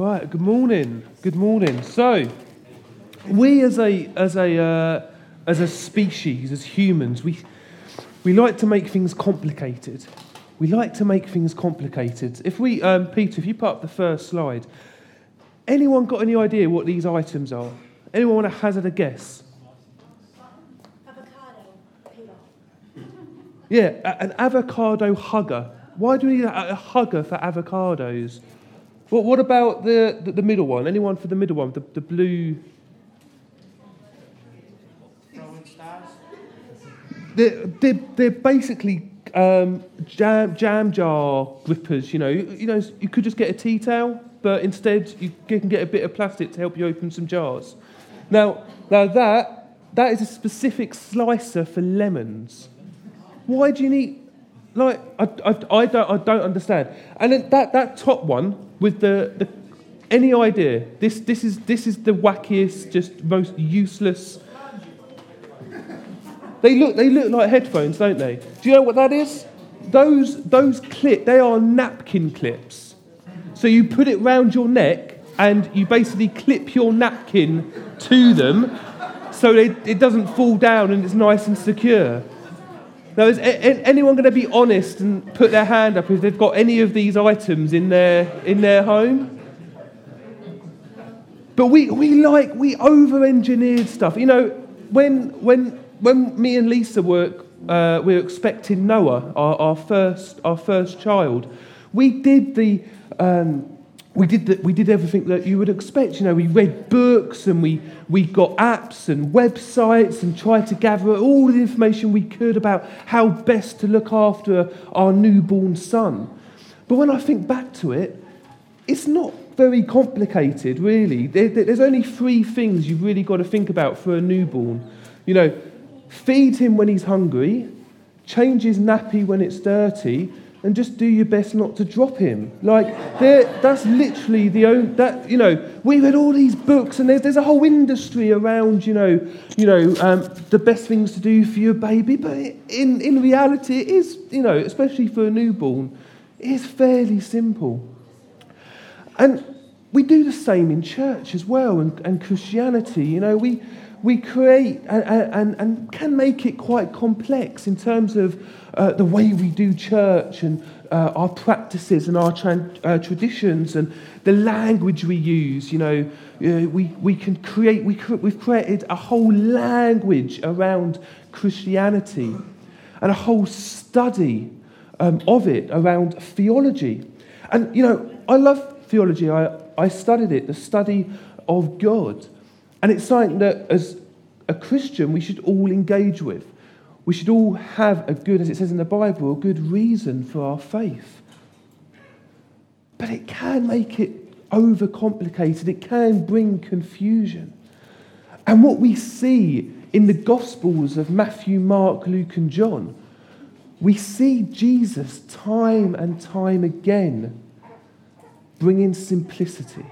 Right, good morning. Good morning. So, we as a as a uh, as a species, as humans, we we like to make things complicated. We like to make things complicated. If we, um, Peter, if you put up the first slide, anyone got any idea what these items are? Anyone want to hazard a guess? Avocado. Yeah, an avocado hugger. Why do we need a, a hugger for avocados? What, what about the, the, the middle one? Anyone for the middle one? The, the blue. They're, they're, they're basically um, jam, jam jar grippers, you know. You, you know, you could just get a tea towel, but instead you can get a bit of plastic to help you open some jars. Now, now that, that is a specific slicer for lemons. Why do you need, like, I, I, I, don't, I don't understand. And then that, that top one with the, the any idea? This, this, is, this is the wackiest, just most useless. They look, they look like headphones, don't they? Do you know what that is? Those, those clip, they are napkin clips. So you put it round your neck and you basically clip your napkin to them so it doesn't fall down and it's nice and secure. Now, is anyone going to be honest and put their hand up if they've got any of these items in their, in their home? But we, we like, we over engineered stuff. You know, when, when, when me and Lisa were, uh, we were expecting Noah, our, our, first, our first child, we did the. Um, we did, the, we did everything that you would expect. You know, we read books and we, we got apps and websites and tried to gather all the information we could about how best to look after our newborn son. But when I think back to it, it's not very complicated, really. There, there- there's only three things you've really got to think about for a newborn. You know, feed him when he's hungry, change his nappy when it's dirty, and just do your best not to drop him. Like, that's literally the only, that, you know, we read all these books and there's, there's a whole industry around, you know, you know um, the best things to do for your baby, but in, in reality, it is, you know, especially for a newborn, it is fairly simple. And we do the same in church as well and, and Christianity. You know, we, we create and, and, and can make it quite complex in terms of uh, the way we do church and uh, our practices and our tran- uh, traditions and the language we use. You know, uh, we, we can create, we, cre- we've created a whole language around Christianity and a whole study um, of it around theology. And, you know, I love theology. I, I studied it, the study of God. And it's something that, as a Christian, we should all engage with. We should all have a good, as it says in the Bible, a good reason for our faith. But it can make it overcomplicated, it can bring confusion. And what we see in the Gospels of Matthew, Mark, Luke, and John, we see Jesus time and time again bringing simplicity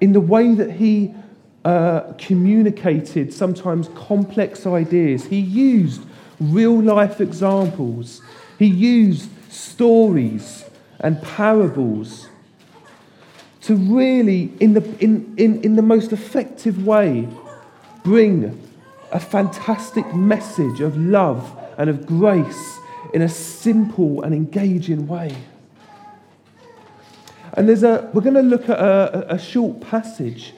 in the way that he uh, communicated sometimes complex ideas. He used real life examples, he used stories and parables to really, in the, in, in, in the most effective way, bring a fantastic message of love and of grace in a simple and engaging way. And there's a, we're going to look at a, a short passage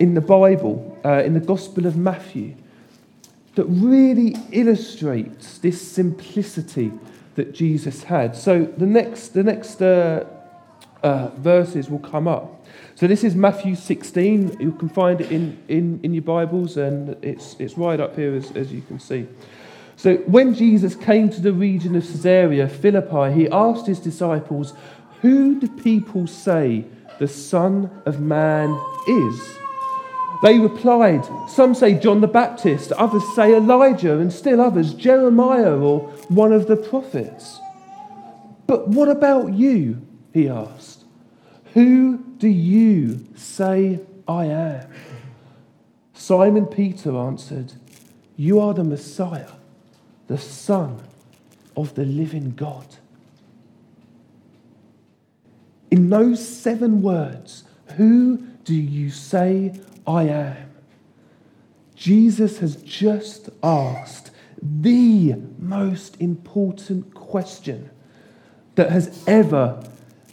in the Bible, uh, in the Gospel of Matthew, that really illustrates this simplicity that Jesus had. So the next, the next uh, uh, verses will come up. So this is Matthew 16. You can find it in, in, in your Bibles, and it's, it's right up here as, as you can see. So when Jesus came to the region of Caesarea Philippi, he asked his disciples, Who do people say the Son of Man is? They replied, Some say John the Baptist, others say Elijah, and still others Jeremiah or one of the prophets. But what about you? He asked. Who do you say I am? Simon Peter answered, You are the Messiah, the Son of the living God. In those seven words, who do you say I am? Jesus has just asked the most important question that has ever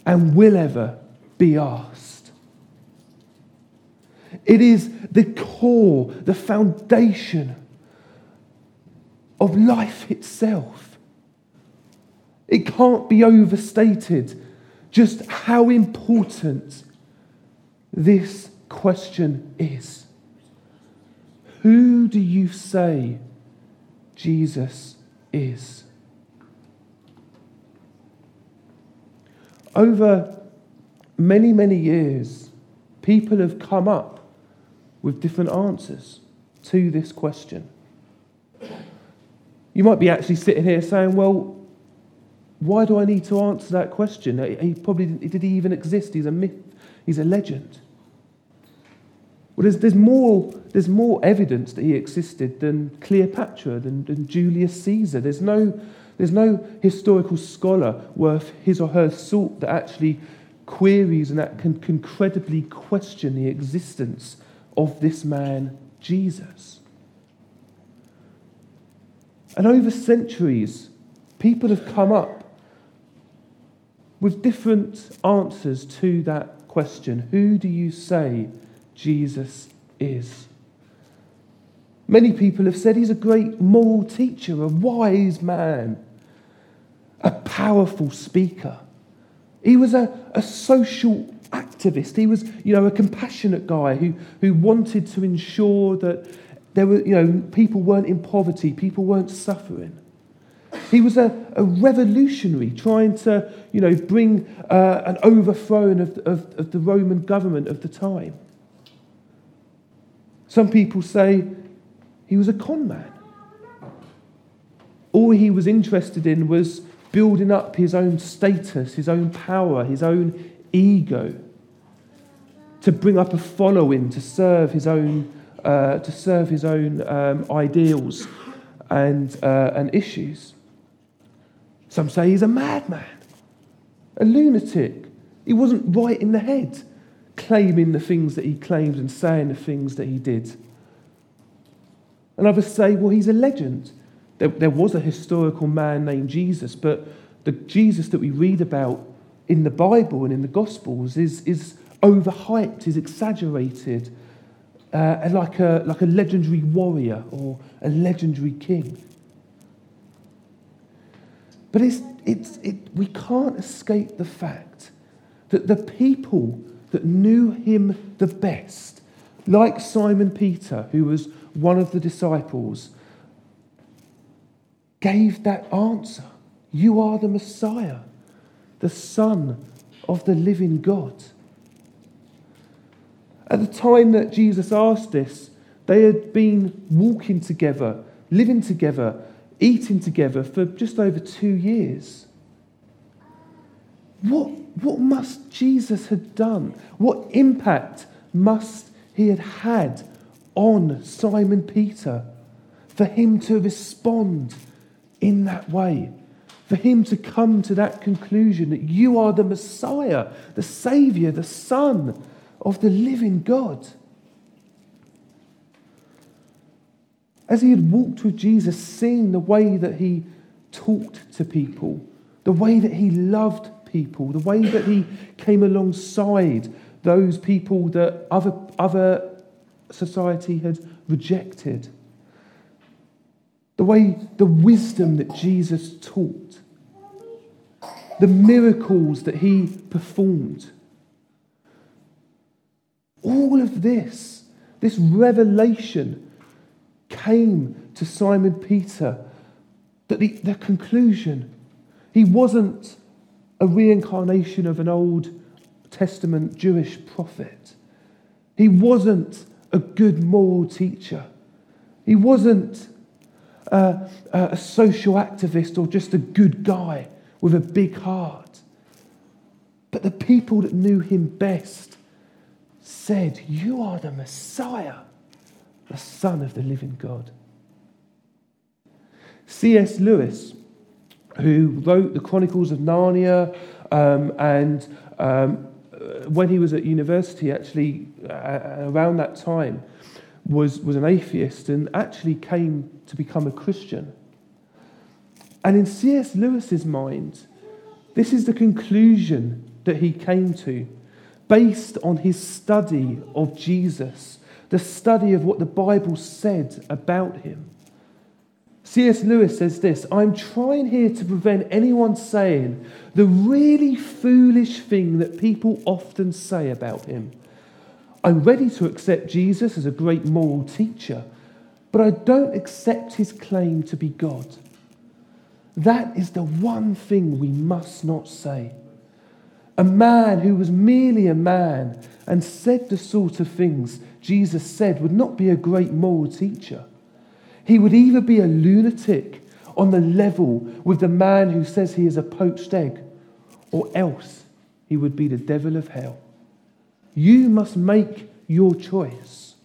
and will ever be asked. It is the core, the foundation of life itself. It can't be overstated just how important this question is. Who do you say Jesus is? Over many, many years, people have come up with different answers to this question. You might be actually sitting here saying, well, why do I need to answer that question? He probably did he even exist? He's a myth. He's a legend. Well, there's, there's, more, there's more evidence that he existed than Cleopatra, than, than Julius Caesar. There's no, there's no historical scholar worth his or her salt that actually queries and that can, can credibly question the existence of this man, Jesus. And over centuries, people have come up with different answers to that question Who do you say Jesus is? Many people have said he's a great moral teacher, a wise man, a powerful speaker. He was a, a social activist. He was, you know, a compassionate guy who, who wanted to ensure that there were, you know, people weren't in poverty, people weren't suffering. He was a, a revolutionary trying to, you know, bring uh, an overthrow of, of, of the Roman government of the time. Some people say he was a con man. All he was interested in was building up his own status, his own power, his own ego, to bring up a following, to serve his own, uh, to serve his own um, ideals and, uh, and issues. Some say he's a madman, a lunatic. He wasn't right in the head, claiming the things that he claimed and saying the things that he did. And others say, well, he's a legend. There, there was a historical man named Jesus, but the Jesus that we read about in the Bible and in the Gospels is, is overhyped, is exaggerated, uh, like, a, like a legendary warrior or a legendary king. But it's, it's, it, we can't escape the fact that the people that knew him the best, like Simon Peter, who was one of the disciples, gave that answer. You are the Messiah, the Son of the living God. At the time that Jesus asked this, they had been walking together, living together, eating together for just over two years. What, what must Jesus have done? What impact must he have had on Simon Peter for him to respond in that way? For him to come to that conclusion that you are the Messiah, the Saviour, the Son of the living God. As he had walked with Jesus, seeing the way that he talked to people, the way that he loved people, the way that he came alongside those people that other, other society had rejected, the way, the wisdom that Jesus taught, the miracles that he performed. All of this, this revelation came to Simon Peter. That the, the conclusion, he wasn't a reincarnation of an Old Testament Jewish prophet. He wasn't a good moral teacher. He wasn't a, a social activist or just a good guy with a big heart. But the people that knew him best said, You are the Messiah the Son of the living God. C.S. Lewis, who wrote the Chronicles of Narnia um, and um, when he was at university, actually, uh, around that time, was, was an atheist and actually came to become a Christian. And in C.S. Lewis's mind, this is the conclusion that he came to based on his study of Jesus, the study of what the Bible said about him. C.S. Lewis says this I'm trying here to prevent anyone saying the really foolish thing that people often say about him. I'm ready to accept Jesus as a great moral teacher, but I don't accept his claim to be God. That is the one thing we must not say. A man who was merely a man and said the sort of things Jesus said would not be a great moral teacher. He would either be a lunatic on the level with the man who says he is a poached egg, or else he would be the devil of hell. You must make your choice.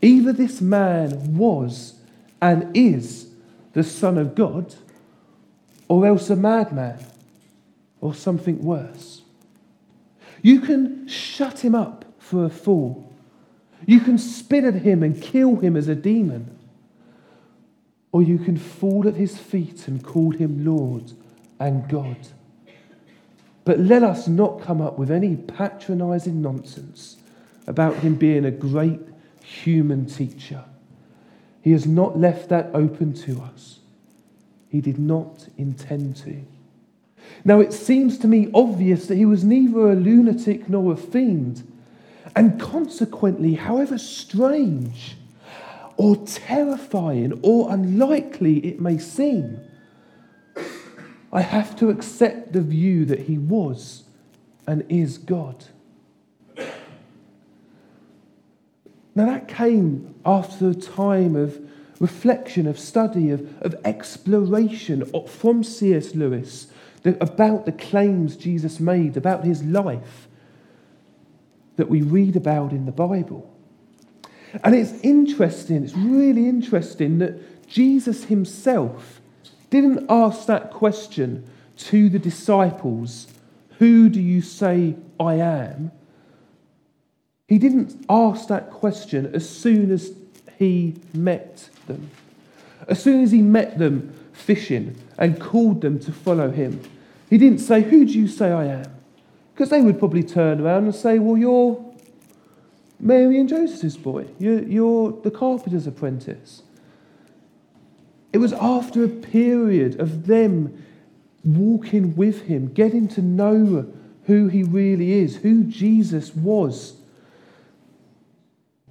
Either this man was and is the Son of God, or else a madman, or something worse. You can shut him up for a fool. You can spit at him and kill him as a demon or you can fall at his feet and call him Lord and God. But let us not come up with any patronizing nonsense about him being a great human teacher. He has not left that open to us. He did not intend to. Now, it seems to me obvious that he was neither a lunatic nor a fiend, and consequently, however strange, or terrifying or unlikely it may seem, I have to accept the view that he was and is God. Now, that came after a time of reflection, of study, of, of exploration from C.S. Lewis about the claims Jesus made, about his life that we read about in the Bible. And it's interesting, it's really interesting that Jesus himself didn't ask that question to the disciples Who do you say I am? He didn't ask that question as soon as he met them. As soon as he met them fishing and called them to follow him, he didn't say, Who do you say I am? Because they would probably turn around and say, Well, you're Mary and Joseph's boy. You're, you're the carpenter's apprentice. It was after a period of them walking with him, getting to know who he really is, who Jesus was,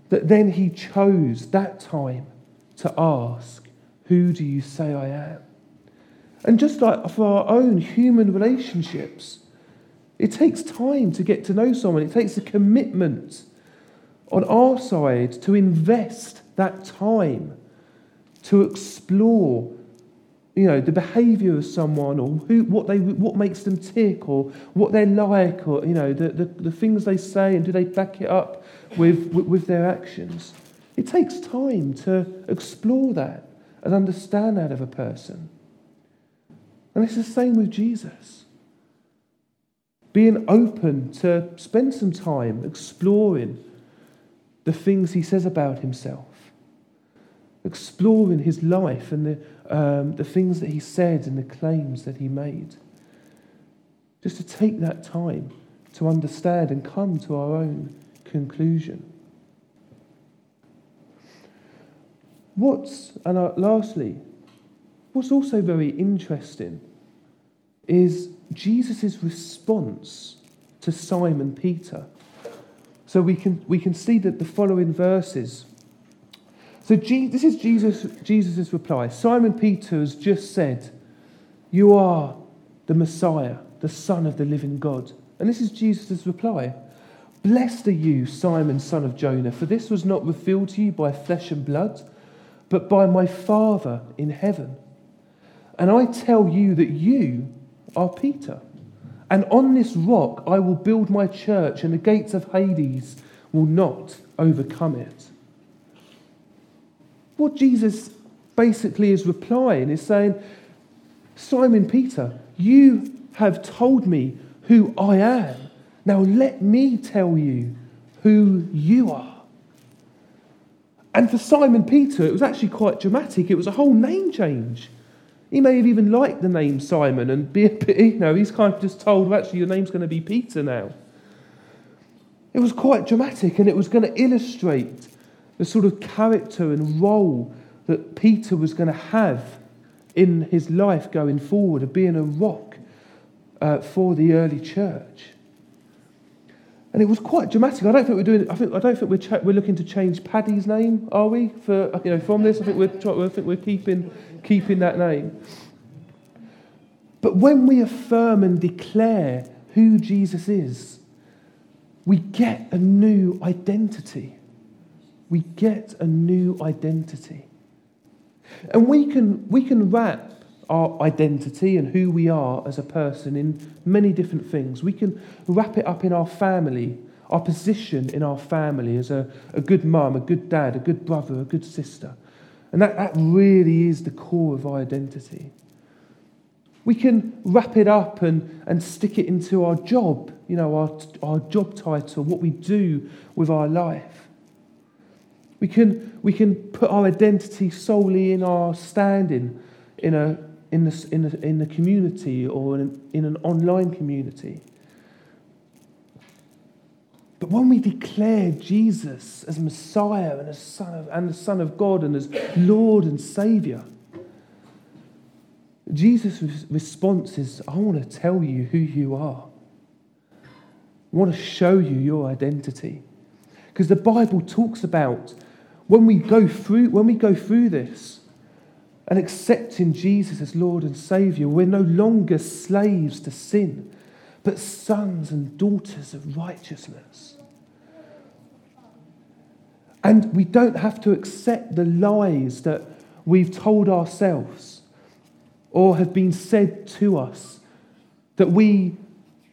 that then he chose that time to ask, Who do you say I am? And just like for our own human relationships, it takes time to get to know someone, it takes a commitment on our side to invest that time to explore you know the behavior of someone or who, what, they, what makes them tick or what they're like or you know the, the, the things they say and do they back it up with, with, with their actions. It takes time to explore that and understand that of a person. And it's the same with jesus. Being open to spend some time exploring the things he says about himself, exploring his life and the, um, the things that he said and the claims that he made. Just to take that time to understand and come to our own conclusion. What's, and uh, lastly, what's also very interesting is Jesus' response to Simon Peter. So we can, we can see that the following verses. So Je- this is Jesus' Jesus's reply. Simon Peter has just said, You are the Messiah, the Son of the living God. And this is Jesus' reply. Blessed are you, Simon, son of Jonah, for this was not revealed to you by flesh and blood, but by my Father in heaven. And I tell you that you are Peter and on this rock I will build my church, and the gates of Hades will not overcome it. What Jesus basically is replying is saying, Simon Peter, you have told me who I am, Now let me tell you who you are. And for Simon Peter, it was actually quite dramatic. It was a whole name change. He may have even liked the name Simon and be a bit, you know, he's kind of just told, well, actually, your name's going to be Peter now. It was quite dramatic and it was going to illustrate the sort of character and role that Peter was going to have in his life going forward of being a rock uh, for the early church. And it was quite dramatic. I don't think we're doing. I think I don't think we're cha- we're looking to change Paddy's name, are we? For you know, from this, I think we're try- I think we're keeping keeping that name. But when we affirm and declare who Jesus is, we get a new identity. We get a new identity. And we can, we can wrap our identity and who we are as a person in many different things. We can wrap it up in our family, our position in our family as a, a good mum, a good dad, a good brother, a good sister. And that, that really is the core of our identity. We can wrap it up and, and stick it into our job, you know, our, our job title, what we do with our life. We can, we can put our identity solely in our standing in, a, in, the, in, the, in the community or in, in an online community. But when we declare Jesus as Messiah and as Son of, and the Son of God and as Lord and Saviour, Jesus' response is, I want to tell you who you are. I want to show you your identity. Because the Bible talks about when we go through, when we go through this and accepting Jesus as Lord and Saviour, we're no longer slaves to sin, but sons and daughters of righteousness. And we don't have to accept the lies that we've told ourselves or have been said to us that we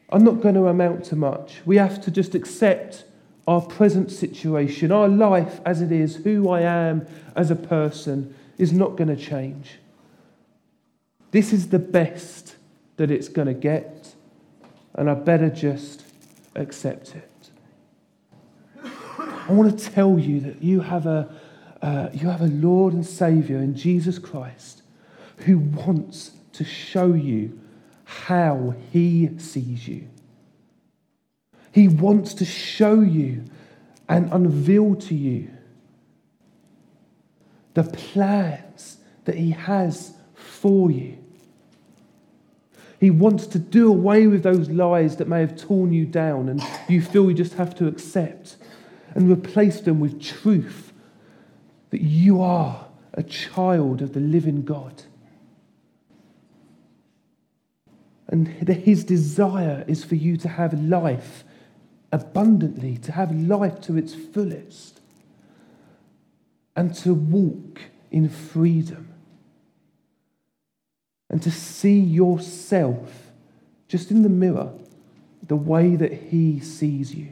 are not going to amount to much. We have to just accept our present situation, our life as it is, who I am as a person, is not going to change. This is the best that it's going to get, and I better just accept it. I want to tell you that you have a, uh, you have a Lord and Saviour in Jesus Christ who wants to show you how he sees you. He wants to show you and unveil to you the plans that he has for you. He wants to do away with those lies that may have torn you down and you feel you just have to accept and replace them with truth that you are a child of the living God. And his desire is for you to have life abundantly, to have life to its fullest, and to walk in freedom, and to see yourself just in the mirror the way that he sees you.